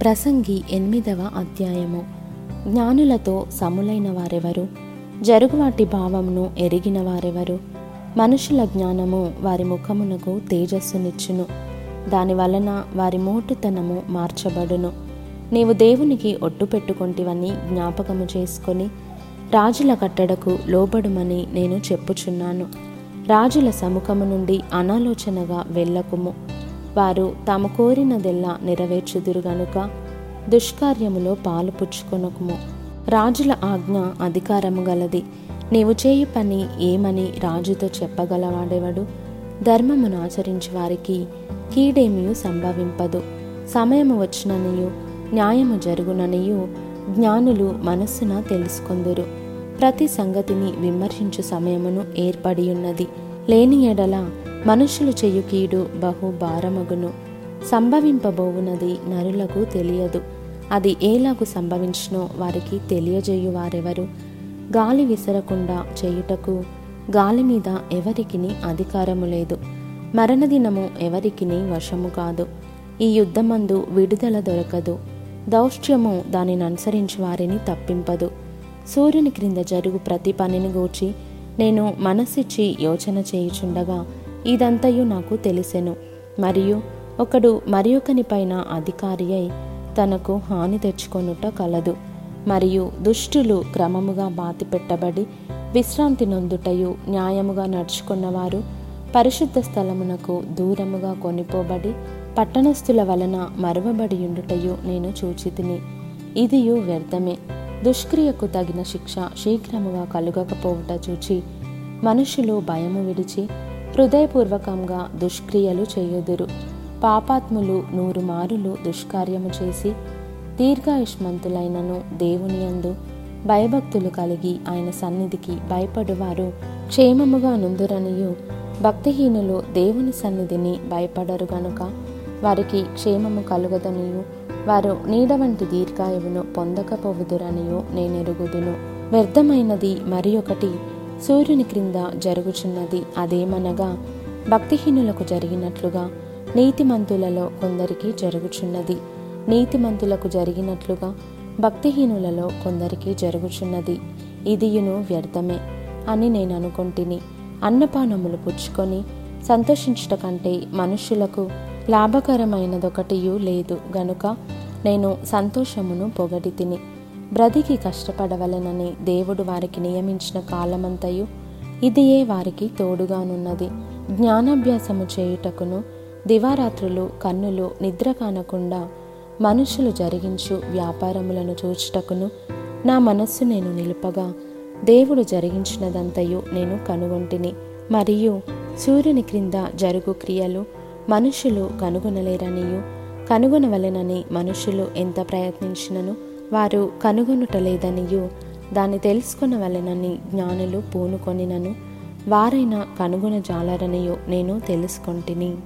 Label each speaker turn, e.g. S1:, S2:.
S1: ప్రసంగి ఎనిమిదవ అధ్యాయము. జ్ఞానులతో సములైన వారెవరు? జరుగువాటి భావమును ఎరిగిన వారెవరు? మనుషుల జ్ఞానము వారి ముఖమునకు తేజస్సునిచ్చును. దాని వలన వారి మోటుతనము మార్చబడును. నీవు దేవునికి ఒట్టు పెట్టుకొంటివని జ్ఞాపకము చేసుకొని రాజుల కట్టడకు లోబడుమని నేను చెప్పుచున్నాను. రాజుల సముఖము నుండి అనాలోచనగా వెళ్ళకుము. వారు తాము కోరినదెల్లా నెరవేర్చుదురు గనుక దుష్కార్యములో పాలు పుచ్చుకొనకుము. రాజుల ఆజ్ఞ అధికారము గలది. నీవు చేయు పని ఏమని రాజుతో చెప్పగలవాడేవాడు? ధర్మమును ఆచరించి వారికి కీడేమియు సంభవింపదు. సమయము వచ్చిననియు న్యాయము జరుగుననియు జ్ఞానులు మనస్సున తెలుసుకొందురు. ప్రతి సంగతిని విమర్శించు సమయమును ఏర్పడి ఉన్నది లేని ఎడల మనుషులు చెయ్యు కీడు బహు భారమగును. సంభవింపబోవునది నరులకు తెలియదు. అది ఏలాగు సంభవించినో వారికి తెలియజేయు వారెవరు? గాలి విసరకుండా చేయుటకు గాలి మీద ఎవరికిని అధికారము లేదు. మరణదినము ఎవరికిని వశము కాదు. ఈ యుద్ధమందు విడుదల దొరకదు. దౌష్ట్యము దానిని అనుసరించి వారిని తప్పింపదు. సూర్యుని క్రింద జరుగు ప్రతి పనిని గూర్చి నేను మనసిచ్చి యోచన చేయుచుండగా ఇదంతయు నాకు తెలిసెను. మరియు ఒకడు మరి ఒకనిపైన అధికారి అయి తనకు హాని తెచ్చుకొనుట కలదు. మరియు దుష్టులు క్రమముగా బాతి పెట్టబడి విశ్రాంతి నొందుటయు న్యాయముగా నడుచుకున్నవారు పరిశుద్ధ స్థలమునకు దూరముగా కొనిపోబడి పట్టణస్థుల వలన మరవబడి ఉండుటయు నేను చూచితిని. ఇదియు వ్యర్థమే. దుష్క్రియకు తగిన శిక్ష శీఘ్రముగా కలుగకపోవుట చూచి మనుషులు భయము విడిచి హృదయపూర్వకంగా దుష్క్రియలు చేయుదురు. పాపాత్ములు నూరు మారులు దుష్కార్యము చేసి దీర్ఘాయుష్మంతులైనను దేవుని యందు భయభక్తులు కలిగి ఆయన సన్నిధికి భయపడువారు. క్షేమముగా నుందురనియు భక్తిహీనులు దేవుని సన్నిధిని భయపడరు గనుక. వారికి క్షేమము కలుగదనియు. వారు నీడ వంటి దీర్ఘాయువును పొందకపోవుదురనియు నేనెరుగుదును. వ్యర్థమైనది మరి ఒకటి సూర్యుని క్రింద జరుగుచున్నది అదేమనగా భక్తిహీనులకు జరిగినట్లుగా నీతిమంతులలో కొందరికి జరుగుచున్నది. నీతిమంతులకు జరిగినట్లుగా భక్తిహీనులలో కొందరికి జరుగుచున్నది. ఇదియును వ్యర్థమే అని నేను అనుకొంటిని అన్నపానములు పుచ్చుకొని సంతోషించట కంటే మనుష్యులకు లాభకరమైనదొకటియు లేదు గనుక నేను సంతోషమును పొగడి తిని బ్రతికి కష్టపడవలెనని దేవుడు వారికి నియమించిన కాలమంతయు ఇదియే వారికి తోడుగానున్నది. జ్ఞానాభ్యాసము చేయుటకును దివారాత్రులు కన్నులు నిద్ర కానకుండా మనుషులు జరిగించు వ్యాపారములను చూచుటకును నా మనస్సు నేను నిలుపగా దేవుడు జరిగించినదంతయు నేను కనుగొంటిని. మరియు సూర్యుని క్రింద జరుగు క్రియలు మనుషులు కనుగొనలేరనియు కనుగొనవలెనని మనుషులు ఎంత ప్రయత్నించినను వారు కనుగొనుటలేదనియు. దాన్ని తెలుసుకున్న వలనని జ్ఞానులు పూనుకొనినను. వారైనా కనుగొనజాలరనియు నేను తెలుసుకొంటిని.